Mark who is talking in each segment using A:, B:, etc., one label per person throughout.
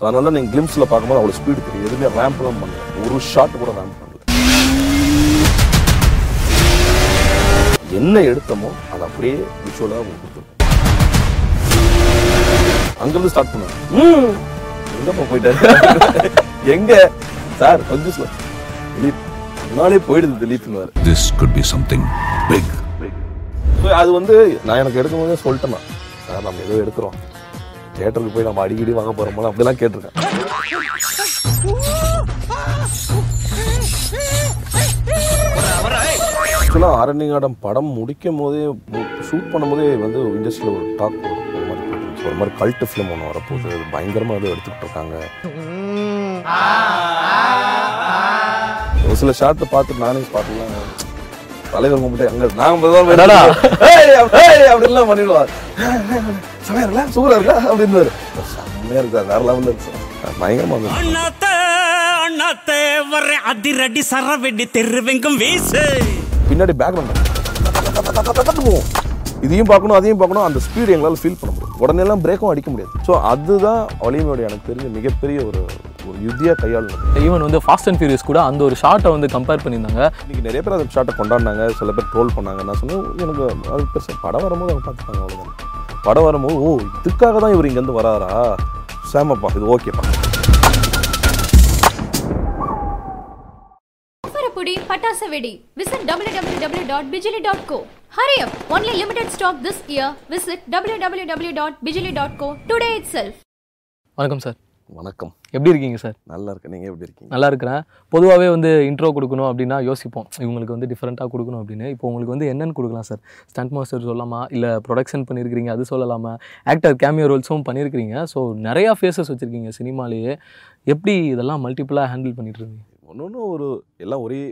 A: So அதனால நீங்கள் கிளிம்ஸில் பார்க்கும்போது அவ்வளோ ஸ்பீடு தெரியும். எதுவுமே ரேம்ப்லாம் பண்ணல. ஒரு ஷாட் கூட ரேம்ப் பண்ணல. என்ன எடுத்தோமோ அது அப்படியே விஷுவலாக கொடுத்துருக்கோம் அங்கிருந்து ஸ்டார்ட் பண்ணுவேன் எங்கப்பா போயிட்டாரு? எங்க? சார் கொஞ்சம் slow. திலீப் முன்னாலே போயிடுது திலீப்னு
B: This could be something big.
A: So அது வந்து நான் எனக்கு எடுக்கும் போதே சொல்லிட்டேன். சார் நம்ம ஏதோ எடுக்கிறோம். தேட்டருக்கு போய் நம்ம அடிக்கடி வாங்க போகிறோமோ அப்படிலாம் கேட்டிருக்கேன். ஆக்சுவலாக அரண்யகாடம் படம் முடிக்கும் போதே ஷூட் பண்ணும்போதே வந்து இண்டஸ்ட்ரியில் ஒரு டாக் ஒரு மாதிரி போட்டுருந்துச்சு. ஒரு மாதிரி கல்ட்டு ஃபிலிம் ஒன்று வரப்போகுது. அது பயங்கரமாக அது எடுத்துக்கிட்டு இருக்காங்க. ஒரு சில ஷாட்டை பார்த்துட்டு நானே ஸ்பாட்லாம் தலைவர் கும்பிட்டு அங்க நாங்க
C: அடடா.
A: அப்படின்லாம் பண்ணிடுவார். செமையா இருக்கா? சூப்பரா இருக்கா? அப்படின்னு செம்மையா இருக்கா? வேற லெவல்ல இருக்கு. சார் பயங்கரமா இருந்துச்சு
D: அண்ணாத்தே வர்ற அதிரடி சரவெடி தெருவெங்கும் வீசு.
A: பின்னாடி பேக்ரவுண்ட் போகும் இதையும் பார்க்கணும் அதையும் பார்க்கணும். அந்த ஸ்பீடு எங்களால் ஃபீல் பண்ண முடியும். உடனே எல்லாம் பிரேக்கும் அடிக்க முடியாது. ஸோ அதுதான் வலிமையோட எனக்கு தெரிஞ்ச மிகப்பெரிய ஒரு ஒரு யுத்தியா கையாளுனது.
C: ஈவன் வந்து ஃபாஸ்ட் அண்ட் ஃபியூரியஸ் கூட அந்த ஒரு ஷார்ட்டை வந்து கம்பேர் பண்ணியிருந்தாங்க.
A: இன்னைக்கு நிறைய பேர் அந்த ஷாட்டை கொண்டாடினாங்க. சில பேர் ட்ரோல் பண்ணாங்க. நான் சொன்னேன் எனக்கு அது பெருசாக படம் வரும்போது அவங்க பார்த்துப்பாங்க அவ்வளோதான் படம் வரும்போது ஓ இதுக்காக தான் இவர் இங்கேருந்து வராரா சேமப்பா இது ஓகேப்பா
E: Farapudi Patasa Vedi. Visit www.bijili.co. Hurry up! Only limited stock this year. Visit www.bijili.co today itself.
C: வணக்கம் சார்
A: வணக்கம்.
C: எப்படி இருக்கீங்க சார்?
A: நல்லா இருக்கு நீங்கள் எப்படி இருக்கீங்க?
C: நல்லா இருக்கிறேன் பொதுவாகவே வந்து இன்ட்ரோ கொடுக்கணும் அப்படின்னா யோசிப்போம். இவங்களுக்கு வந்து டிஃப்ரெண்ட்டாக கொடுக்கணும் அப்படின்னு. இப்போ உங்களுக்கு வந்து என்னென்னு கொடுக்கலாம் சார்? ஸ்டண்ட் மாஸ்டர் சொல்லலாமா? இல்லை ப்ரொடக்ஷன் பண்ணியிருக்கிறீங்க அது சொல்லலாமா? ஆக்டர் கேமியோ ரோல்ஸும் பண்ணியிருக்கிறீங்க ஸோ நிறையா ஃபேஸஸ் வச்சுருக்கீங்க சினிமாலேயே. எப்படி இதெல்லாம் மல்டிப்புளாக ஹேண்டில் பண்ணிட்டு இருக்கீங்க
A: ஒன்று ஒரு எல்லாம் ஒரே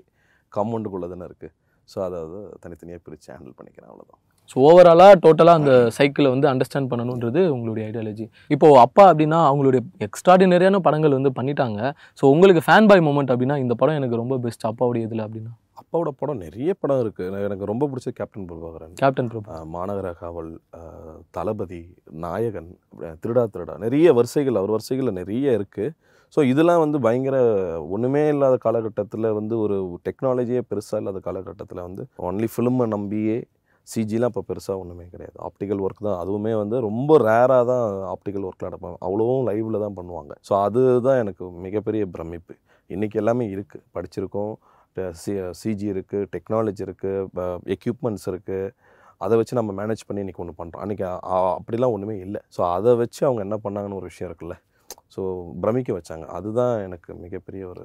A: காம்பவுண்டுக்குள்ளே தானே இருக்குது ஸோ அதை அதை தனித்தனியாக பிரித்து ஹேண்டில் பண்ணிக்கிறேன் அவ்வளோதான்
C: ஸோ ஓவராலாக டோட்டலாக அந்த சைக்கிளை வந்து அண்டர்ஸ்டாண்ட் பண்ணணுன்றது உங்களுடைய ஐடியாலஜி இப்போது அப்பா அப்படின்னா அவங்களுடைய எக்ஸ்ட்ராடினரியான படங்கள் வந்து பண்ணிட்டாங்க. ஸோ உங்களுக்கு ஃபேன் பாய் மூமெண்ட் அப்படின்னா இந்த படம் எனக்கு ரொம்ப பெஸ்ட் அப்பாவுடைய இதில் அப்படின்னா?
A: அப்பாவோட படம் நிறைய படம் இருக்குது எனக்கு ரொம்ப பிடிச்ச கேப்டன் பிரபாகரன்
C: கேப்டன் பிரபு
A: மாநகர காவல் தளபதி நாயகன் திருடா திருடா நிறைய வரிசைகள் அவர் வரிசைகளில் நிறைய இருக்குது ஸோ இதெல்லாம் வந்து பயங்கர ஒன்றுமே இல்லாத காலகட்டத்தில் வந்து ஒரு டெக்னாலஜியே பெருசாக இல்லாத காலகட்டத்தில் வந்து ஒன்லி ஃபிலிமை நம்பியே சிஜிலாம் இப்போ பெருசாக ஒன்றுமே கிடையாது. ஆப்டிக்கல் ஒர்க் தான். அதுவுமே வந்து ரொம்ப ரேராக தான் ஆப்டிக்கல் ஒர்க்கில் நடப்பாங்க. அவ்வளோவும் லைவில் தான் பண்ணுவாங்க. ஸோ அதுதான் எனக்கு மிகப்பெரிய பிரமிப்பு. இன்றைக்கி எல்லாமே இருக்குது படிச்சிருக்கோம். சி சிஜி இருக்குது டெக்னாலஜி இருக்குது எக்யூப்மெண்ட்ஸ் இருக்குது அதை வச்சு நம்ம மேனேஜ் பண்ணி இன்றைக்கி ஒன்று பண்ணுறோம் அன்றைக்கி அப்படிலாம் ஒன்றுமே இல்லை. ஸோ அதை வச்சு அவங்க என்ன பண்ணாங்கன்னு ஒரு விஷயம் இருக்குல்ல? ஸோ பிரமிக்க வச்சாங்க. அதுதான் எனக்கு மிகப்பெரிய ஒரு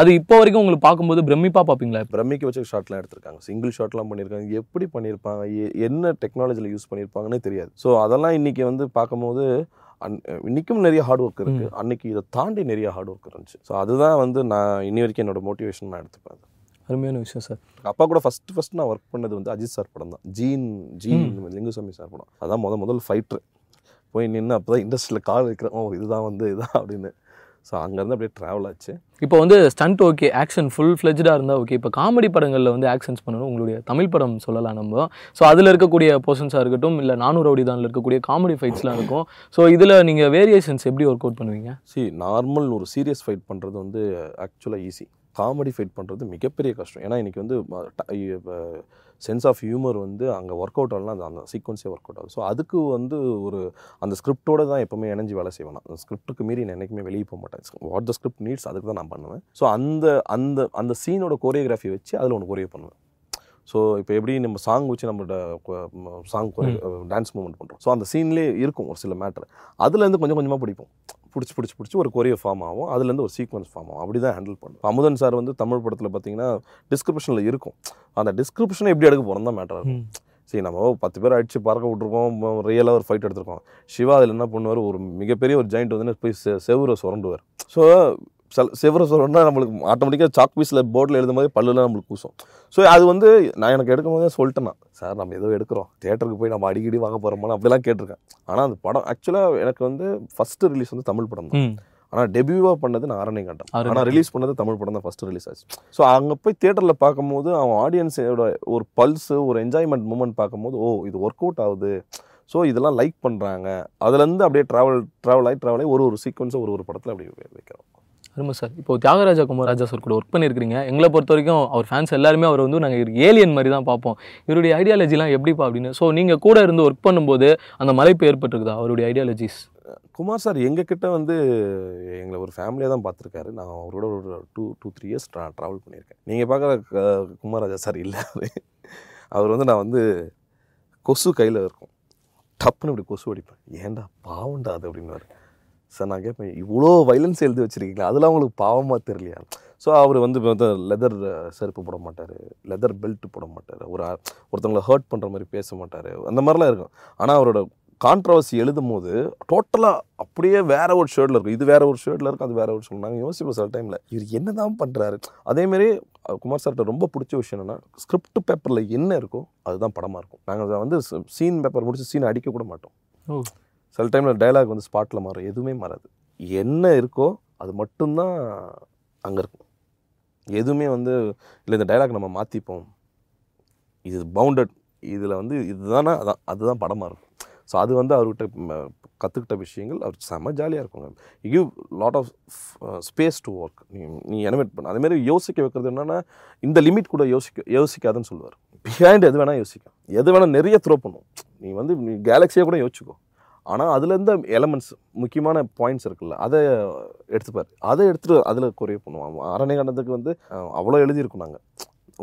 C: அது இப்போ வரைக்கும் உங்களுக்கு பார்க்கும்போது பிரமிப்பா பார்ப்பீங்களா
A: பிரமிக்க வச்ச ஷாட்லாம் எடுத்திருக்காங்க. சிங்கிள் ஷாட்லாம் பண்ணியிருக்காங்க. எப்படி பண்ணியிருப்பாங்க? என்ன டெக்னாலஜியில் யூஸ் பண்ணியிருப்பாங்கன்னே தெரியாது. ஸோ அதெல்லாம் இன்றைக்கி வந்து பார்க்கும்போது அன் இன்றைக்கும் நிறைய ஹார்ட் ஒர்க் இருக்குது அன்றைக்கி இதை தாண்டி நிறைய ஹார்ட் ஒர்க் இருந்துச்சு. ஸோ அதுதான் வந்து நான் இன்னி வரைக்கும் என்னோட மோட்டிவேஷன் நான் எடுத்துப்பேன்.
C: அருமையான விஷயம் சார்.
A: அப்பா கூட ஃபஸ்ட்டு ஃபஸ்ட் நான் ஒர்க் பண்ணது வந்து அஜித் சார் படம் தான். ஜீன் ஜீன் லிங்குசாமி சார் படம். அதான் முத முதல் ஃபைட்ரு போய் நின்று அப்போ தான் இண்டஸ்ட்ரியில் கால் ஓ இதுதான் வந்து இதுதான் அப்படின்னு. ஸோ அங்கேருந்து அப்படியே ட்ராவல் ஆச்சு.
C: இப்போ வந்து ஸ்டண்ட் ஓகே ஆக்ஷன் ஃபுல் ஃப்ளெஜ்டாக இருந்தால் ஓகே இப்போ காமெடி படங்களில் வந்து ஆக்ஷன்ஸ் பண்ணணும். உங்களுடைய தமிழ் படம் சொல்லலாம் நம்ம. ஸோ அதில் இருக்கக்கூடிய போர்ஷன்ஸாக இருக்கட்டும் இல்லை நானூறு ரவுடிதானில் இருக்கக்கூடிய காமெடி ஃபைட்ஸ்லாம் இருக்கும். ஸோ இதில் நீங்கள் வேரியேஷன்ஸ் எப்படி ஒர்க் அவுட் பண்ணுவீங்க?
A: சி நார்மல் ஒரு சீரியஸ் ஃபைட் பண்ணுறது வந்து ஆக்சுவலாக ஈஸி காமெடி ஃபைட் பண்ணுறது மிகப்பெரிய கஷ்டம். ஏன்னா இன்றைக்கி வந்து சென்ஸ் ஆஃப் ஹியூமர் வந்து அங்கே ஒர்க் அவுட் ஆகலாம் அந்த அந்த சீக்வன்ஸே ஒர்க் அவுட் ஆகும் ஸோ அதுக்கு வந்து ஒரு அந்த ஸ்கிரிப்டோடு தான் எப்போவுமே இணைஞ்சு வேலை செய்வேன் நான். அந்த ஸ்கிரிப்ட்டுக்கு மீறி நான் என்றைக்குமே வெளியே போக மாட்டேன். வாட் த ஸ்கிரிப்ட் நீட்ஸ் அதுக்கு தான் நான் பண்ணுவேன். ஸோ அந்த அந்த அந்த சீனோட கோரியோகிராஃபி வச்சு அதில் ஒன்று கோரியோ பண்ணுவேன். ஸோ இப்போ எப்படி நம்ம சாங் வச்சு நம்மளோட சாங் டான்ஸ் மூமெண்ட் பண்ணுறோம் ஸோ அந்த சீன்லேயே இருக்கும் ஒரு சில மேட்ரு அதுலேருந்து கொஞ்சம் கொஞ்சமாக பிடிப்போம். பிடிச்சி பிடிச்சி பிடிச்சி ஒரு கொரியோ ஃபார்ம் ஆகும். அதுலேருந்து ஒரு சீக்வன்ஸ் ஃபார்ம் ஆகும். அப்படி தான் ஹேண்டில் பண்ணும் அமுதன் சார் வந்து தமிழ் படத்தில் பார்த்தீங்கன்னா டிஸ்கிரிப்ஷனில் இருக்கும். அந்த டிஸ்கிரிப்ஷனை எப்படி எடுக்க போகிறோம் தான் மேட்டர் இருக்கும். சரி நம்ம பத்து பேர் அடிச்சு பறக்க விட்ருக்கோம் ரியலாக ஒரு ஃபைட் எடுத்திருக்கோம். சிவா அதில் என்ன பண்ணுவார்? ஒரு மிகப்பெரிய ஒரு ஜாயிண்ட் வந்து போய் செ செவுரை சுரண்டுவார். ஸோ செவரை சுரண்டா நம்மளுக்கு ஆட்டோமேட்டிக்காக சாக் பீஸில் போர்டில் எழுதும் போது பல்லுலாம் நம்மளுக்கு கூசும் ஸோ அது வந்து நான் எனக்கு எடுக்கும் போதே சொல்லிட்டேன் நான். சார் நம்ம ஏதோ எடுக்கிறோம். தேட்டருக்கு போய் நம்ம அடிக்கடி வாங்க போகிறோமா அப்படிலாம் கேட்டிருக்கேன். ஆனால் அந்த படம் ஆக்சுவலாக எனக்கு வந்து ஃபஸ்ட்டு ரிலீஸ் வந்து தமிழ் படம் தான். ஆனால் டெபியூவாக பண்ணது நான் ஆரணை காட்டம்
C: ஆரணி
A: ஆனால் ரிலீஸ் பண்ணது தமிழ் படம் தான் ஃபஸ்ட்டு ரிலீஸ் ஆச்சு. ஸோ அங்கே போய் தேட்டரில் பார்க்கும்போது அவன் ஆடியன்ஸோட ஒரு பல்ஸு ஒரு என்ஜாய்மெண்ட் மூமெண்ட் பார்க்கும்போது ஓ இது ஒர்க் அவுட் ஆகுது. ஸோ இதெல்லாம் லைக் பண்ணுறாங்க அதுலேருந்து அப்படியே ட்ராவல் ட்ராவல் ஆகி ட்ராவல் ஆகி ஒரு ஒரு சீக்வன்ஸை ஒரு ஒரு படத்தில் அப்படியே வைக்கிறோம்.
C: அருமை சார். இப்போ தியாகராஜா குமாரராஜா சார் கூட ஒர்க் பண்ணியிருக்கிறீங்க. எங்களை பொறுத்த வரைக்கும் அவர் ஃபேன்ஸ் எல்லாருமே அவர் வந்து நாங்கள் ஏலியன் மாதிரி தான் பார்ப்போம். இவருடைய ஐடியாலஜிலாம் எப்படிப்பா அப்படின்னு. ஸோ நீங்கள் கூட இருந்து ஒர்க் பண்ணும்போது அந்த மலைப்பு ஏற்பட்டிருக்குதா? அவருடைய ஐடியாலஜிஸ்
A: குமார் சார் எங்ககிட்ட வந்து எங்களை ஒரு ஃபேமிலியாக தான் பார்த்துருக்காரு. நான் அவரோட ஒரு டூ டூ த்ரீ இயர்ஸ் ட்ரா ட்ராவல் பண்ணியிருக்கேன். நீங்கள் பார்க்குற குமாரராஜா சார் இல்லை அவர். வந்து நான் வந்து கொசு கையில் இருக்கும். டப்புன்னு இப்படி கொசு அடிப்பேன். ஏன்டா பாவம்டா அது அப்படின்னு சார் நான் கேட்பேன் இவ்வளோ வைலன்ஸ் எழுதி வச்சுருக்கீங்களா? அதெல்லாம் அவங்களுக்கு பாவமாக தெரியலையா? ஸோ அவர் வந்து லெதர் செருப்பு போட மாட்டார் லெதர் பெல்ட் போட மாட்டார் ஒரு ஒருத்தவங்களை ஹர்ட் பண்ணுற மாதிரி பேச மாட்டார் அந்த மாதிரிலாம் இருக்கும். ஆனால் அவரோட கான்ட்ரவர்சி எழுதும் போது டோட்டலாக அப்படியே வேற ஒரு ஷேர்டில் இருக்கும். இது வேற ஒரு ஷேர்டில் இருக்கும் அது வேற ஒரு ஷேர்ட் நாங்கள் யோசிப்போம் சில டைமில் இவர் என்ன தான் பண்ணுறாரு அதேமாரி குமார் சார்கிட்ட ரொம்ப பிடிச்ச விஷயம் என்னென்னா ஸ்கிரிப்ட் பேப்பரில் என்ன இருக்கோ அதுதான் படமாக இருக்கும். நாங்கள் வந்து சீன் பேப்பர் முடிச்சு சீன் அடிக்க கூட மாட்டோம். சில டைமில் டைலாக் வந்து ஸ்பாட்டில் மாறும். எதுவுமே மாறாது. என்ன இருக்கோ அது மட்டும்தான் அங்கே இருக்கும். எதுவுமே வந்து இல்லை இந்த டைலாக் நம்ம மாற்றிப்போம் இது பவுண்டட் இதில் வந்து இதுதானே அதான் அதுதான் படமாக இருக்கும். ஸோ அது வந்து அவர்கிட்ட கற்றுக்கிட்ட விஷயங்கள் அவர் செம ஜாலியாக இருக்குங்க give lot of space to work நீ நீ எனிமேட் பண்ண. அதேமாரி யோசிக்க வைக்கிறது என்னென்னா இந்த லிமிட் கூட யோசிக்க யோசிக்காதுன்னு சொல்லுவார். பிஹைண்ட் எது வேணால் யோசிக்கும் எது வேணால் நிறைய த்ரோ பண்ணும். நீ வந்து நீ கேலக்ஸியை கூட யோசிச்சுக்கோ. ஆனால் அதுலேருந்து எலமெண்ட்ஸ் முக்கியமான பாயிண்ட்ஸ் இருக்குல்ல அதை எடுத்துப்பார். அதை எடுத்துகிட்டு அதில் குறைய பண்ணுவான் அரணை கண்டத்துக்கு வந்து அவ்வளோ எழுதியிருக்கோம் நாங்கள்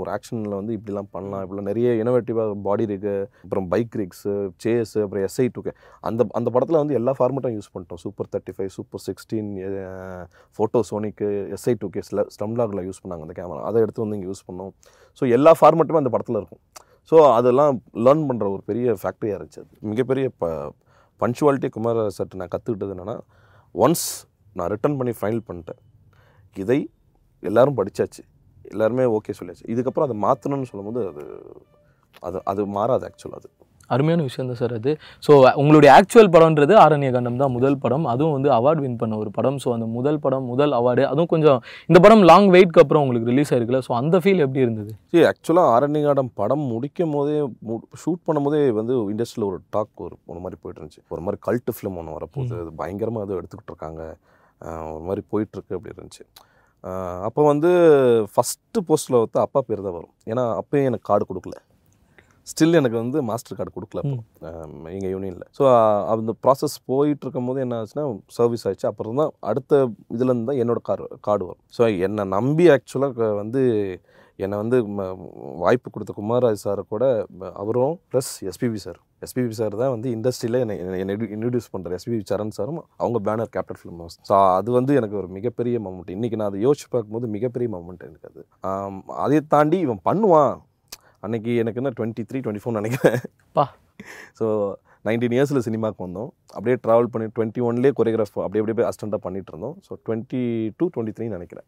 A: ஒரு ஆக்ஷனில் வந்து இப்படிலாம் பண்ணலாம் இப்படிலாம் நிறைய இனோவேட்டிவாக பாடி ரிக்கு அப்புறம் பைக் ரிக்ஸு சேஸு அப்புறம் எஸ்ஐ டூக்கு அந்த அந்த படத்தில் வந்து எல்லா ஃபார்மேட்டும் யூஸ் பண்ணிட்டோம். Super thirty five super sixteen photo சோனிக்கு SI two கேஸில் ஸ்டம்லாகில் யூஸ் பண்ணாங்க அந்த கேமரா அதை எடுத்து வந்து இங்கே யூஸ் பண்ணோம். ஸோ எல்லா ஃபார்மேட்டுமே அந்த படத்தில் இருக்கும். ஸோ அதெல்லாம் லேர்ன் பண்ணுற ஒரு பெரிய ஃபேக்ட்ரியாக இருந்துச்சு அது. மிகப்பெரிய ப பஞ்சுவாலிட்டி குமார சட்டு நான் கற்றுக்கிட்டது என்னென்னா ஒன்ஸ் நான் ரிட்டர்ன் பண்ணி ஃபைனல் பண்ணிட்டேன். இதை எல்லோரும் படிச்சாச்சு. எல்லாருமே ஓகே சொல்லியாச்சு. இதுக்கப்புறம் அதை மாற்றணும்னு சொல்லும்போது அது அது அது மாறாது ஆக்சுவலாக அது.
C: அருமையான விஷயம் தான் சார் அது. ஸோ உங்களுடைய ஆக்சுவல் படம்ன்றது ஆரண்ய கண்டம் தான் முதல் படம். அதுவும் வந்து அவார்ட் வின் பண்ண ஒரு படம். ஸோ அந்த முதல் படம் முதல் அவார்டு அதுவும் கொஞ்சம் இந்த படம் லாங் வெயிட்க்கு அப்புறம் உங்களுக்கு ரிலீஸ் ஆயிருக்குல்ல. ஸோ அந்த ஃபீல் எப்படி இருந்தது?
A: சரி ஆக்சுவலாக ஆரண்யகாடம் படம் முடிக்கும் போதே ஷூட் பண்ணும்போதே வந்து இண்டஸ்ட்ரியில் ஒரு டாக் ஒரு ஒரு மாதிரி போயிட்டு இருந்துச்சு. ஒரு மாதிரி கல்ட்டு ஃபிலிம் ஒன்று வரப்போகுது. அது பயங்கரமாக அதை எடுத்துக்கிட்டு இருக்காங்க. ஒரு மாதிரி போயிட்டுருக்கு அப்படி இருந்துச்சு. அப்போ வந்து ஃபஸ்ட்டு போஸ்ட்டில் வந்து அப்பா பேர் தான் வரும். ஏன்னா அப்பயும் எனக்கு கார்டு கொடுக்கல. ஸ்டில் எனக்கு வந்து மாஸ்டர் கார்டு கொடுக்கல எங்கள் யூனியனில் ஸோ அந்த ப்ராசஸ் போயிட்டு இருக்கும் போது என்ன ஆச்சுன்னா சர்வீஸ் ஆயிடுச்சு. அப்புறம் தான் அடுத்த இதுலேருந்து தான் என்னோட கார் கார்டு வரும். ஸோ என்னை நம்பி ஆக்சுவலாக வந்து என்னை வந்து ம- வாய்ப்பு கொடுத்த குமாரராஜ் சாரை கூட அவரும் plus SPB sir SPB sir தான் வந்து இண்டஸ்ட்ரியில் என்னை என்னை இன்ட்ரடியூஸ் பண்ணுற எஸ்பிபி சரண் சாரும் அவங்க banner Captain Film house so அது வந்து எனக்கு ஒரு மிகப்பெரிய மொமெண்ட் இன்றைக்கி நான் அதை யோசிச்சு பார்க்கும்போது மிகப்பெரிய மொமெண்ட் எனக்கு அது. அதை தாண்டி இவன் பண்ணுவான். அன்னைக்கு எனக்கு என்ன டுவெண்ட்டி த்ரீ டுவெண்ட்டி ஃபோர் நினைக்கிறேன்.
C: பா.
A: ஸோ நைன்டீன் இயர்ஸில் சினிமாக்கு வந்தோம். அப்படியே ட்ராவல் பண்ணி டுவெண்ட்டி ஒன்லேயே கொரியோகிராஃப் அப்படியே அப்படியே அஸ்டண்ட்டாக பண்ணிட்டு இருந்தோம். So twenty two twenty three நினைக்கிறேன்.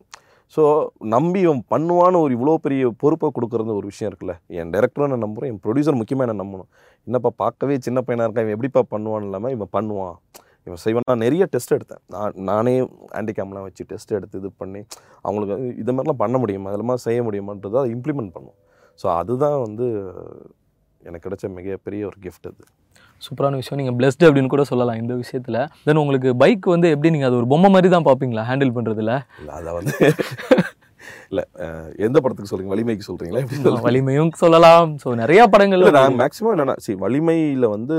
A: ஸோ நம்பி இவன் பண்ணுவான்னு ஒரு இவ்வளோ பெரிய பொறுப்பை கொடுக்குறது ஒரு விஷயம் இருக்குல்ல. என் டேரக்டரும் நான் நம்புகிறேன் என் ப்ரொடியூசர் முக்கியமாக என்ன நம்பணும். என்னப்பா பார்க்கவே சின்ன பையனாக இருக்கான் இவன் எப்படிப்பா பண்ணுவான்னு இல்லாமல் இவன் பண்ணுவான். இவன் செய்வான். நான் நிறைய டெஸ்ட் எடுத்தேன். நான் நானே ஹேண்டிகேம்லாம் வச்சு டெஸ்ட் எடுத்து இது பண்ணி அவங்களுக்கு இது மாதிரிலாம் பண்ண முடியுமா? அதெல்லாம் செய்ய முடியுமான்றதை அதை இம்ப்ளிமெண்ட் பண்ணும். ஸோ அதுதான் வந்து எனக்கு கிடைச்ச மிகப்பெரிய ஒரு கிஃப்ட் அது.
C: சூப்பரான விஷயம். நீங்கள் பிளஸ்டு அப்படின்னு கூட சொல்லலாம் இந்த விஷயத்தில். தென் உங்களுக்கு பைக் வந்து எப்படி நீங்கள் அது ஒரு பொம்மை மாதிரி தான் பார்ப்பீங்களா? ஹேண்டில் பண்ணுறதுல
A: இல்லை அதை வந்து இல்லை எந்த படத்துக்கு சொல்கிறீங்க வலிமைக்கு சொல்கிறீங்களா எப்படி?
C: வலிமையும் சொல்லலாம். ஸோ நிறைய படங்கள்
A: நான் மேக்ஸிமம் என்னென்னா சரி வலிமையில் வந்து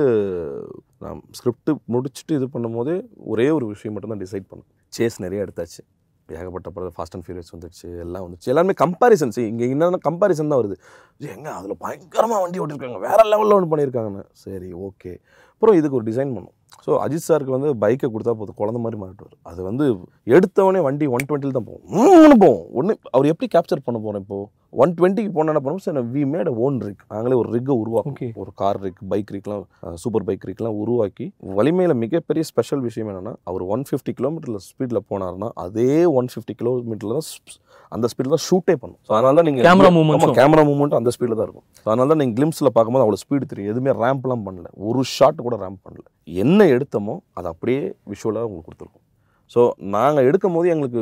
A: நான் ஸ்கிரிப்ட் முடிச்சுட்டு இது பண்ணும்போதே ஒரே ஒரு விஷயம் மட்டும் தான் டிசைட் பண்ணேன். சேஸ் நிறைய எடுத்தாச்சு. ஏகப்பட்ட படம் ஃபாஸ்ட் அண்ட் ஃபியூரியஸ் வந்துடுச்சு எல்லாம் வந்துச்சு எல்லாமே கம்பாரிசன் இங்கே என்னென்ன கம்பாரிசன் தான் வருது. எங்கே எங்க அதில் பயங்கரமாக வண்டி ஓட்டிருக்காங்க. வேற லெவலில் ஒன்று பண்ணியிருக்காங்கன்னு சரி ஓகே அப்புறம் இதுக்கு ஒரு டிசைன் பண்ணோம். ஸோ அஜித் சாருக்கு வந்து பைக்கை கொடுத்தா போதும். குழந்த மாதிரி மாட்டுவார் அது வந்து எடுத்தவொடனே வண்டி ஒன் டுவெண்ட்டில் தான் போகும். போகும். ஒன்று அவர் எப்படி கேப்சர் பண்ண போகிறோம் இப்போ? ஒன் டுவெண்ட்டிக்கு போனால் என்ன பண்ணுவோம்? Sir we made own rig நாங்களே ஒரு ரிக்கை
C: Okay.
A: உருவாக்கும் ஒரு கார் ரிக் பைக் ரிக்லாம் சூப்பர் பைக் ரிக்லாம் உருவாக்கி வலிமையில் மிகப்பெரிய ஸ்பெஷல் விஷயம் என்னென்னா அவர் ஒன் ஃபிஃப்டி கிலோமீட்டரில் ஸ்பீடில் போனாருன்னா அதே ஒன் ஃபிஃப்டி கிலோமீட்டரில் தான் அந்த ஸ்பீடில் தான் ஷூட்டே பண்ணும். ஸோ அதனால தான் நீங்கள்
C: movements உம்.
A: கேமரா மூவ்மெண்ட் அந்த ஸ்பீடில் தான் இருக்கும். ஸோ அதனால தான் நீங்கள் கிளிம்ஸில் பார்க்கும்போது அவ்வளோ ஸ்பீடு தெரியும். எதுவுமே ரேம்ப்லாம் பண்ணல. ஒரு ஷாட் கூட ரேம்ப் பண்ணல என்ன எடுத்தோமோ அது அப்படியே விஷுவலாக உங்களுக்கு கொடுத்துருக்கும் ஸோ நாங்கள் எடுக்கும் போது எங்களுக்கு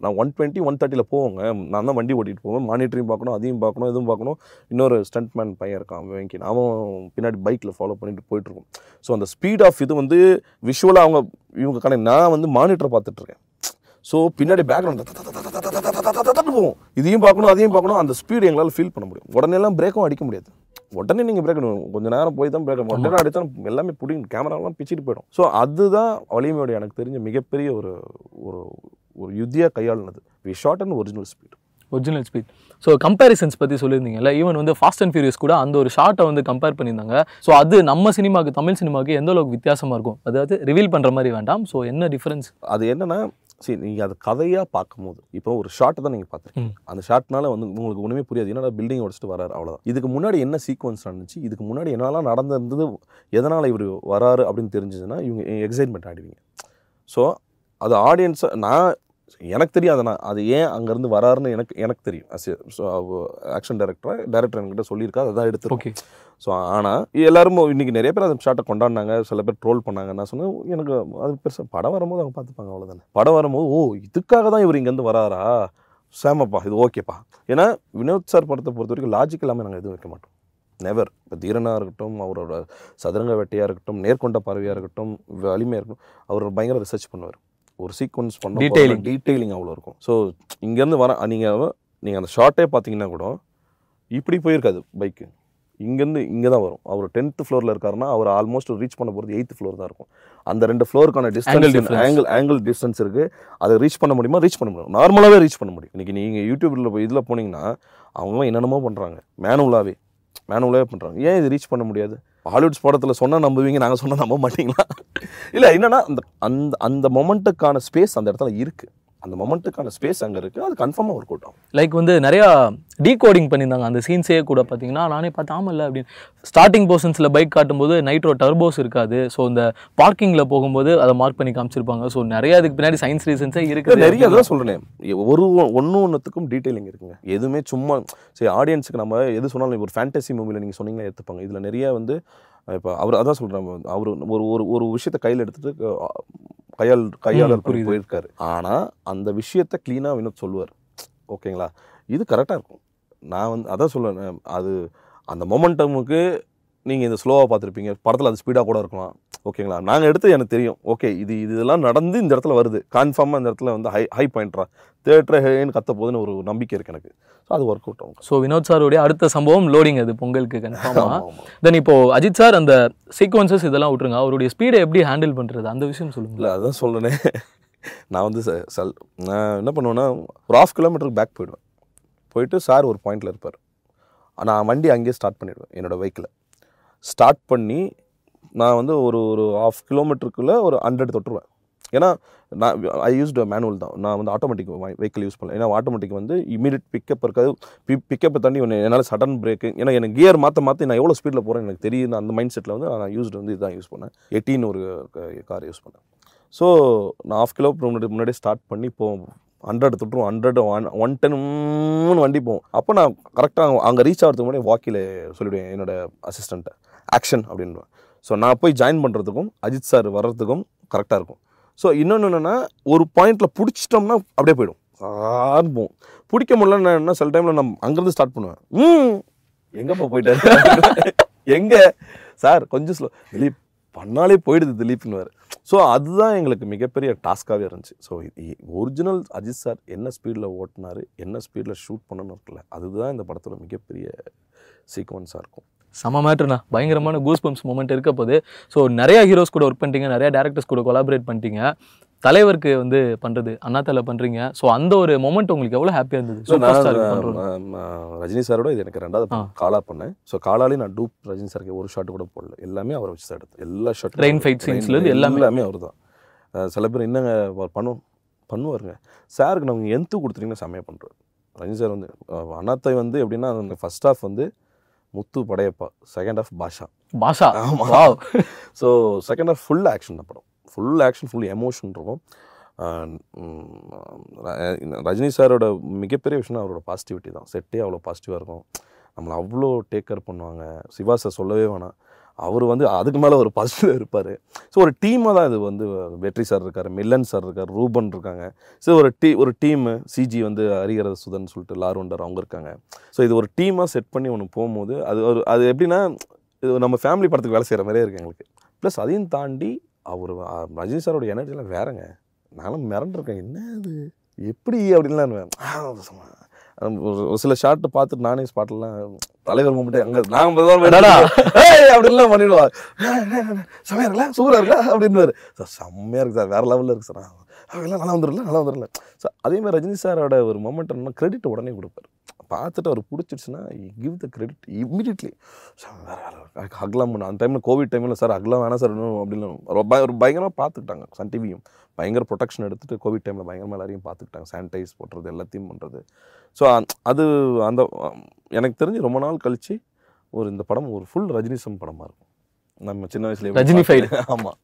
A: நான் ஒன் டுவெண்ட்டி ஒன் தேர்ட்டியில் போவோங்க நான் தான் வண்டி ஓட்டிகிட்டு போவேன் மானிட்டரிங் பார்க்கணும் அதையும் பார்க்கணும் இதுவும் பார்க்கணும் இன்னொரு ஸ்டண்ட்மேன் பையன் இருக்கான் வெங்கி அவன் பின்னாடி பைக்கில் ஃபாலோ பண்ணிட்டு போயிட்டுருக்கோம் ஸோ அந்த ஸ்பீட் ஆஃப் இது வந்து விஷுவலாக அவங்க இவங்க கணக்கு நான் வந்து மானிட்டர் பார்த்துட்ருக்கேன் ஸோ பின்னாடி பேக்ரவுண்ட் போவோம் இதையும் பார்க்கணும் அதையும் பார்க்கணும் அந்த ஸ்பீடு எங்களால் ஃபீல் பண்ண முடியும் உடனேலாம் பிரேக்கும் அடிக்க முடியாது உடனே நீங்கள் பிரேக் கொஞ்ச நேரம் போய் தான் பிரேக் உடனே அடித்தா எல்லாமே பிடிக்கும். கேமராலாம் பிச்சுட்டு போயிடும். ஸோ அதுதான் வலிமையோட எனக்கு தெரிஞ்ச மிகப்பெரிய ஒரு ஒரு ஒரு யுத்தியாக கையாளுனது. We shot and original speed
C: original speed so comparisons பற்றி சொல்லியிருந்தீங்கல்ல. ஈவன் வந்து ஃபாஸ்ட் அண்ட் ஃபியூரியஸ் கூட அந்த ஒரு ஷார்ட்டை வந்து கம்பேர் பண்ணியிருந்தாங்க. ஸோ அது நம்ம சினிமாக்கு தமிழ் சினிமாக்கு எந்த அளவுக்கு வித்தியாசமாக இருக்கும்? அதாவது ரிவீல் பண்ணுற மாதிரி வேண்டாம். ஸோ என்ன டிஃபரன்ஸ்
A: அது என்னன்னா சரி நீங்கள் அது கதையாக பார்க்கும்போது இப்போ ஒரு ஷார்ட்டை தான் நீங்கள் பார்த்துருக்கீங்க. அந்த ஷார்ட்னால வந்து உங்களுக்கு ஒன்றுமே புரியாது. என்னடா பில்டிங் உடச்சிட்டு வராரு அவ்வளோதான் இதுக்கு முன்னாடி என்ன சீக்வன்ஸ் நடந்துச்சு? இதுக்கு முன்னாடி என்னெல்லாம் நடந்திருந்தது? எதனால் இவர் வராரு அப்படின்னு தெரிஞ்சதுன்னா இவங்க எக்ஸைட்மெண்ட் ஆடுவீங்க ஸோ அது ஆடியன்ஸை நான் எனக்கு தெரியாது. நான் அது ஏன் அங்கேருந்து வராருன்னு எனக்கு எனக்கு தெரியும். அஸ் ஸோ ஆக்ஷன் டைரக்டராக டேரக்டர் என்கிட்ட சொல்லியிருக்கா அதான் எடுத்துருக்கோம்.
C: ஓகே
A: ஸோ ஆனால் எல்லாரும் இன்னைக்கு நிறைய பேர் அந்த ஷார்ட்டை கொண்டாடினாங்க. சில பேர் ட்ரோல் பண்ணாங்க. நான் சொன்னேன் எனக்கு அது பெருசாக படம் வரும்போது அவங்க பார்த்துப்பாங்க அவ்வளோதானே படம் வரும்போது ஓ இதுக்காக தான் இவர் இங்கேருந்து வராரா? சேமப்பா இது ஓகேப்பா. ஏன்னா வினோத் சார் படத்தை பொறுத்த வரைக்கும் லாஜிக் இல்லாமல் நாங்கள் எதுவும் வைக்க மாட்டோம். நெவர் இப்போ தீரனாக இருக்கட்டும் அவரோட சதுரங்க வெட்டையாக இருக்கட்டும் நேர்கொண்ட பார்வையாக இருக்கட்டும் வலிமையாக இருக்கட்டும் அவர் பயங்கர ரிசர்ச் பண்ணுவார். ஒரு சீக்வன்ஸ் பண்ண. டீட்டெயிலிங் அவ்வளோ இருக்கும். ஸோ இங்கேருந்து வர நீங்கள் நீங்கள் அந்த ஷார்ட்டே பார்த்தீங்கன்னா கூட இப்படி போயிருக்காது பைக்கு இங்கேருந்து இங்கே தான் வரும். அவர் டென்த் ஃப்ளோரில் இருக்காருன்னா அவர் ஆல்மோஸ்ட் ரீச் பண்ண போகிறது எயித்து ஃப்ளோர் தான் இருக்கும். அந்த ரெண்டு ஃப்ளோருக்கான டிஸ்டன்ஸ். ஆங்கிள் ஆங்கிள் டிஸ்டன்ஸ் இருக்குது அதை ரீச் பண்ண முடியுமா? ரீச் பண்ண முடியும். நார்மலாகவே ரீச் பண்ண முடியும். இன்றைக்கி நீங்கள் யூடியூப்பில் போய் இதில் போனீங்கன்னா அவங்க என்னென்னமோ பண்ணுறாங்க மேனுவலாகவே மேனுவலே பண்ணுறாங்க ஏன் இது ரீச் பண்ண முடியாது? ஹாலிவுட்ஸ் படத்தில் சொன்னால் நம்புவீங்க நாங்கள் சொன்னால் நம்ப மாட்டீங்களா? இல்லை என்னன்னா அந்த அந்த அந்த மொமெண்ட்டுக்கான ஸ்பேஸ் அந்த இடத்துல இருக்குது அந்த மொமெண்ட்டுக்கான ஸ்பேஸ் அங்கே இருக்குது அது கன்ஃபார்மாக ஒர்க் அவுட் ஆகும்.
C: லைக் வந்து நிறையா டீகோடிங் பண்ணியிருந்தாங்க. அந்த சீன்ஸே கூட பார்த்தீங்கன்னா நானே பார்த்து ஆமல்ல அப்படின்னு. ஸ்டார்டிங் போர்ஷன்ஸில் பைக் காட்டும்போது நைட்ரோ டர்போஸ் இருக்காது. ஸோ இந்த பார்க்கிங்கில் போகும்போது அதை மார்க் பண்ணி காமிச்சிருப்பாங்க. ஸோ நிறைய அதுக்கு பின்னாடி சயின்ஸ் ரீசன்ஸே இருக்குது
A: நிறைய அதான் சொல்கிறேன் ஒரு ஒன்று ஒன்றுத்துக்கும் டீட்டெயிலிங் இருக்குங்க. எதுவுமே சும்மா சரி ஆடியன்ஸுக்கு நம்ம எது சொன்னாலும் ஒரு ஃபேண்டசி மூவியில் நீங்கள் சொன்னீங்கன்னா ஏற்றுப்பாங்க இதில் நிறைய வந்து இப்போ அவர் அதான் சொல்கிறேன் அவர் ஒரு ஒரு ஒரு விஷயத்தை கையில் எடுத்துட்டு கையாள் கையாளர். போயிருக்காரு. ஆனால் அந்த விஷயத்தை க்ளீனாக வினோத் சொல்லுவார். ஓகேங்களா? இது கரெக்டாக இருக்கும். நான் வந்து அதான் சொல்லுவேன் அது அந்த மொமெண்டமுக்கு நீங்கள் இந்த ஸ்லோவாக பார்த்துருப்பீங்க. படத்தில் அது ஸ்பீடாக கூட இருக்கலாம். ஓகேங்களா நாங்கள் எடுத்து எனக்கு தெரியும். ஓகே இது இது இதெல்லாம் நடந்து இந்த இடத்துல வருது. கன்ஃபார்மாக இந்த இடத்துல வந்து ஹை ஹை பாயிண்ட்ரா தேட்டர் ஹேன்னு கத்த போதுன்னு ஒரு நம்பிக்கை இருக்குது எனக்கு. ஸோ அது ஒர்க் அவுட் ஆகும்.
C: ஸோ வினோத் சாருடைய அடுத்த சம்பவம் லோடிங் அது பொங்கலுக்கு கன்ஃபார்மாக. தென் இப்போ அஜித் சார் அந்த சீக்வன்சஸ் இதெல்லாம் விட்டுருங்க. அவருடைய ஸ்பீடை எப்படி ஹேண்டில் பண்ணுறது அந்த விஷயம் சொல்லுங்க
A: இல்லை அதான் சொல்கிறேனே நான் வந்து சல் நான் என்ன பண்ணுவேன்னா ஒரு ஆஃப் கிலோமீட்டருக்கு பேக் போயிடுவேன். போயிட்டு சார் ஒரு பாயிண்டில் இருப்பார். நான் வண்டி அங்கேயே ஸ்டார்ட் பண்ணிடுவேன் என்னோடய வெஹிக்கிளை ஸ்டார்ட் பண்ணி நான் வந்து ஒரு ஒரு ஆஃப் கிலோமீட்டருக்குள்ளே ஒரு ஹண்ட்ரட் தொட்டுருவேன். ஏன்னா நான் ஐ யூஸ்டு மேனுவல் தான். நான் வந்து ஆட்டோமேட்டிக் வெஹிக்கிள் யூஸ் பண்ணல. ஏன்னா ஆட்டோமேட்டிக் வந்து இமீடியட் பிக்கப் இருக்காது. பி பிக்கப்பை தண்ணி ஒன்று என்னால் சடன் பிரேக்கு ஏன்னா எனக்கு கியர் மாற்ற மாற்றி நான் எவ்வளோ ஸ்பீடில் போகிறேன் எனக்கு தெரியுது அந்த மைண்ட் செட்டில் வந்து நான் யூஸ்டு வந்து இதுதான் யூஸ் பண்ணேன். எயிட்டீன் ஒரு கார் யூஸ் பண்ணேன். ஸோ நான் ஆஃப் கிலோ முன்னாடி முன்னாடி ஸ்டார்ட் பண்ணி போவோம் ஹண்ட்ரட் தொட்டுருவோம். ஹண்ட்ரட் ஒன் ஒன் டென் வண்டி போவோம். அப்போ நான் கரெக்டாக அங்கே ரீச் ஆகிறதுக்கு முன்னாடி வாக்கில் சொல்லிவிடுவேன் என்னோட அசிஸ்டண்ட்டை ஆக்ஷன் அப்படின்னுவேன். ஸோ நான் போய் ஜாயின் பண்ணுறதுக்கும் அஜித் சார் வர்றதுக்கும் கரெக்டாக இருக்கும். ஸோ இன்னொன்று என்னென்னா ஒரு பாயிண்டில் பிடிச்சிட்டோம்னா அப்படியே போயிடும். ஆரம்பம் பிடிக்க முடியலன்னு என்ன சில டைமில் நான் அங்கேருந்து ஸ்டார்ட் பண்ணுவேன். ம். எங்கேப்பா போயிட்டாரு எங்கே? சார் கொஞ்சம் ஸ்லோ திலீப் பண்ணாலே போயிடுது திலீப்னுவார் ஸோ அதுதான் எங்களுக்கு மிகப்பெரிய டாஸ்க்காகவே இருந்துச்சு. ஸோ ஒரிஜினல் அஜித் சார் என்ன ஸ்பீடில் ஓட்டினார் என்ன ஸ்பீடில் ஷூட் பண்ணணும் இருக்குல்ல அதுதான் இந்த படத்தில் மிகப்பெரிய சீக்வன்ஸாக இருக்கும்.
C: செம மேட்ருண்ணா பயங்கரமான கூஸ் பம்ப்ஸ் மூமெண்ட் இருக்க போது. ஸோ நிறைய ஹீரோஸ் கூட ஒர்க் பண்ணிட்டீங்க. நிறைய டேரக்டர்ஸ் கூட கொலாபரேட் பண்ணிட்டீங்க. தலைவருக்கு வந்து பண்ணுறது அண்ணாத்தலை பண்ணுறீங்க ஸோ அந்த ஒரு மொமெண்ட் உங்களுக்கு எவ்வளோ ஹாப்பியாக இருந்தது?
A: ஸோ நான் ரஜினி சாரோட இது எனக்கு ரெண்டாவது
C: ஆ.
A: காலா பண்ணேன். ஸோ காலாலே நான் டூப் ரஜினி சாருக்கு ஒரு ஷாட் கூட போடல. எல்லாமே அவரை வச்சு தான் எடுத்தேன். எல்லா
C: fight scenes ல இருந்து எல்லாமே.
A: எல்லாமே அவர் தான். சில பேர் என்னங்க பண்ணும் பண்ணுவாருங்க. சாருக்கு நம்ம எந்த கொடுத்துட்டீங்கன்னா செம்மையாக பண்ணுறாரு ரஜினி சார் வந்து அண்ணாத்தை வந்து எப்படின்னா ஃபர்ஸ்ட் ஹாஃப் வந்து முத்து படையப்பா செகண்ட் ஹாஃப் பாஷா.
C: பாஷா?
A: ஆமா.
C: Wow.
A: So second half full action தான் படம். ஃபுல் ஆக்ஷன் ஃபுல் எமோஷன் இருக்கும். ரஜினி சாரோட மிகப்பெரிய விஷயம் அவரோட பாசிட்டிவிட்டி தான். செட்டே அவ்வளோ பாசிட்டிவாக இருக்கும். நம்மளை அவ்வளோ டேக் கேர் பண்ணுவாங்க. சிவா சார் சொல்லவே வேணாம். அவர் வந்து அதுக்கு மேலே ஒரு பாசிட்டிவ் இருப்பார். ஸோ ஒரு டீமாக தான் இது வந்து வெற்றி சார் இருக்கார் மில்லன் சார் இருக்கார் ரூபன் இருக்காங்க. ஸோ ஒரு டீ ஒரு டீமு சிஜி வந்து ஹரிகர சுதன் சொல்லிட்டு லார்வண்டர் அவங்க இருக்காங்க. ஸோ இது ஒரு டீமாக செட் பண்ணி ஒன்று போகும்போது அது ஒரு அது எப்படின்னா இது நம்ம ஃபேமிலி படத்துக்கு வேலை செய்கிற மாதிரியே இருக்குது எங்களுக்கு. ப்ளஸ் அதையும் தாண்டி அவர் ரஜினி சாரோட எனர்ஜிலாம் வேறங்க. நானும் மிரண்டிருக்கேன். என்ன இது? எப்படி அப்படின்லாம் ஆ, சும்மா. ஒரு ஒரு சில ஷார்ட் பார்த்துட்டு நானே ஸ்பாட்லாம் தலைவர் மூமெண்ட்டு அங்கே நாங்கள். அப்படின்லாம் பண்ணிடுவாங்க செம்மையா இருக்குல்ல? சூப்பராக இருக்கா அப்படின்னு சார் செம்மையாக இருக்குது சார். வேறு லெவலில் இருக்குது சார். அவங்கெல்லாம் நல்லா வந்துடல நல்லா வந்துடல. ஸோ அதே மாதிரி ரஜினி சாரோட ஒரு மொமெண்ட் என்ன கிரெடிட் உடனே கொடுப்பாரு. பார்த்துட்டு அவர் பிடிச்சிருச்சுன்னா கிவ் த கிரெடிட் இம்மிடியட்லி வேறு வேலை அகலாம் பண்ண அந்த டைமில் கோவிட் டைமில் சார் அகலாம் வேணாம் சார் இன்னும் அப்படின்னு ஒரு பய- ஒரு பயங்கரமாக பார்த்துக்கிட்டாங்க. சன் டிவியும் பயங்கர ப்ரொடெக்ஷன் எடுத்துட்டு கோவிட் டைமில் பயங்கரமாக எல்லாரையும் பார்த்துக்கிட்டாங்க. சானிடைஸ் போடுறது எல்லாத்தையும் பண்ணுறது ஸோ அது அந்த எனக்கு தெரிஞ்சு ரொம்ப நாள் கழிச்சு ஒரு இந்த படம் ஒரு ஃபுல் ரஜினிசம் படமாக இருக்கும். நம்ம சின்ன வயசுல
C: Rajinified.
A: ஆமாம்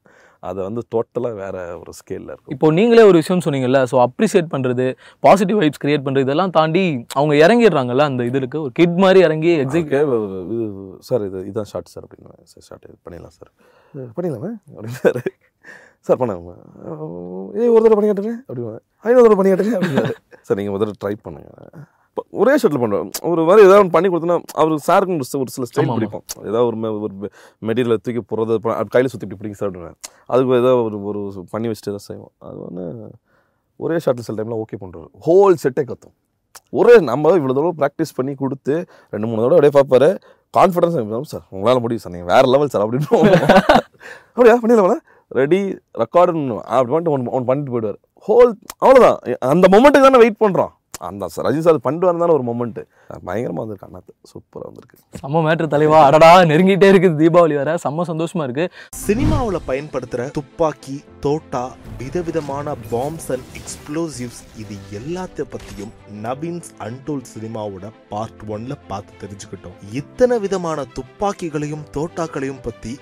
A: அது வந்து டோட்டலாக வேற ஒரு ஸ்கேலில் இருக்கும்.
C: இப்போ நீங்களே ஒரு விஷயம் சொன்னீங்கல்ல ஸோ அப்ரிசியேட் பண்ணுறது பாசிட்டிவ் வைப்ஸ் கிரியேட் பண்ணுறது இதெல்லாம் தாண்டி அவங்க இறங்கிடுறாங்கல்ல அந்த இதுக்கு. ஒரு கிட் மாதிரி இறங்கி எக்ஸிக்
A: இது சார் இது இதான் ஷார்ட் சார் அப்படின்னு சார் ஷார்ட் இது பண்ணிடலாம் சார் பண்ணிடலாமா? அப்படின்னாரு சார் பண்ண ஏய் ஒரு தடவை பண்ணி காட்டுங்க அப்படின்னா ஐநூறு தடவை பண்ணி காட்டுங்க அப்படின்னாரு சார் நீங்கள் முதல்ல ட்ரை பண்ணுங்க. இப்ப ஒரே ஷர்ட்டில் பண்ணுவேன் ஒரு மாதிரி ஏதாவது ஒன்று பண்ணி கொடுத்தோன்னா அவர் சாருக்கு ஒரு ஒரு சில ஸ்டைல். பிடிக்கும். ஏதாவது ஒரு ஒரு மெட்டீரியலை தூக்கி போடுறது கையில் சுற்றி இப்படி பிடிங்க சார் அப்படின்னா அதுக்கு ஏதாவது ஒரு ஒரு பண்ணி வச்சுட்டு தான் செய்வோம். அது வந்து ஒரே ஷார்ட்டில் சில டைமில் ஓகே பண்ணுறாரு ஹோல் செட்டே கத்தும். ஒரே நம்ம இவ்வளோ தடவை ப்ராக்டிஸ் பண்ணி கொடுத்து ரெண்டு மூணு தடவை அப்படியே பார்ப்பாரு. கான்ஃபிடன்ஸ் சார் உங்களால் முடியும் சார் நீங்கள் வேறு லெவல் சார் அப்படின்னு அப்படியா? பண்ணிடலாமா ரெடி ரெக்கார்டுன்னு அப்படி பண்ணிட்டு ஒன்று ஒன்று பண்ணிட்டு போயிடுவார். ஹோல் அவ்வளோதான் அந்த மொமெண்ட்டுக்கு தானே வெயிட் பண்ணுறோம் அந்த சார். ரஜினி சார் பண்ணிட்டு வரதான ஒரு மொமெண்ட்டு பயங்கரமாக வந்திருக்கு. அண்ணாத்து சூப்பராக வந்திருக்கு.
C: செம்ம மேட்ரு தலைவா. அடடா நெருங்கிட்டே இருக்குது தீபாவளி வேற. செம்ம சந்தோஷமா இருக்கு.
F: சினிமாவில் பயன்படுத்துகிற துப்பாக்கி தோட்டா விதவிதமான பாம்ஸ் அண்ட் எக்ஸ்ப்ளோசிவ்ஸ் இது எல்லாத்த பற்றியும் நவீன்ஸ் அன்டோல் சினிமாவோட பார்ட் ஒன்ல பார்த்து தெரிஞ்சுக்கிட்டோம். இத்தனை விதமான துப்பாக்கிகளையும் தோட்டாக்களையும் பற்றி